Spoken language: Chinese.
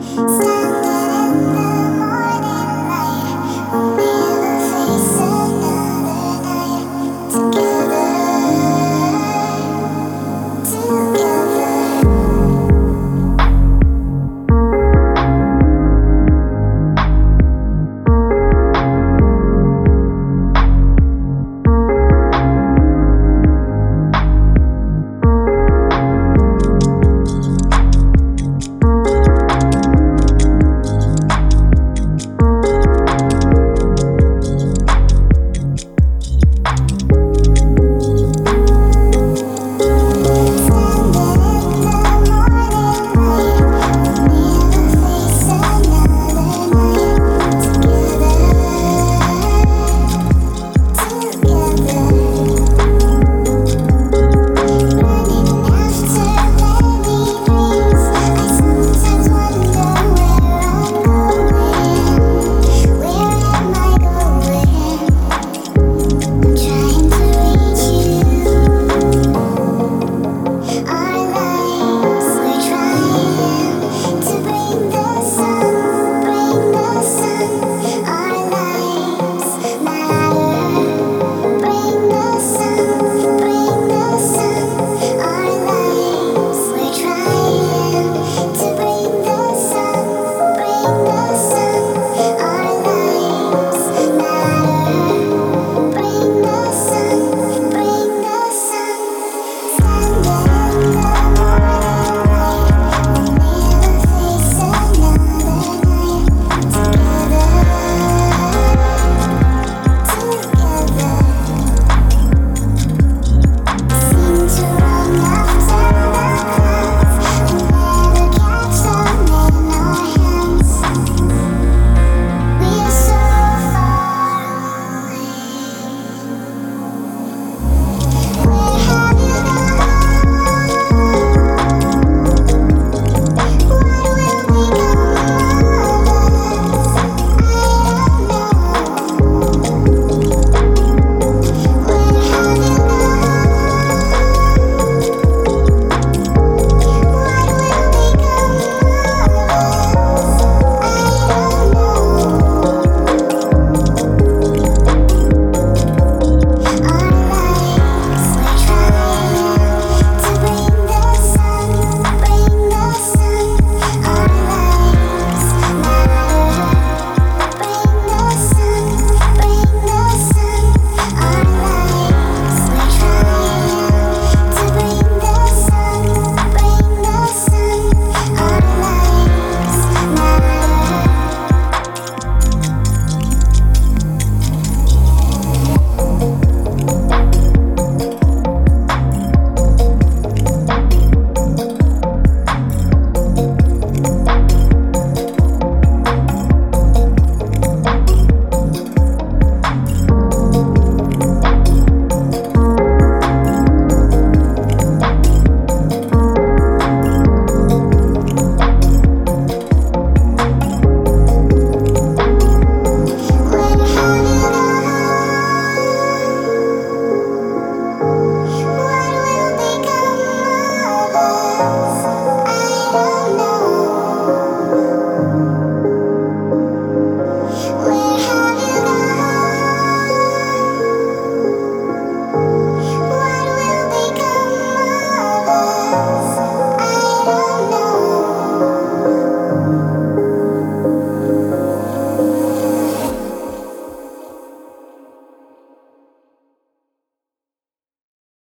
Sẽ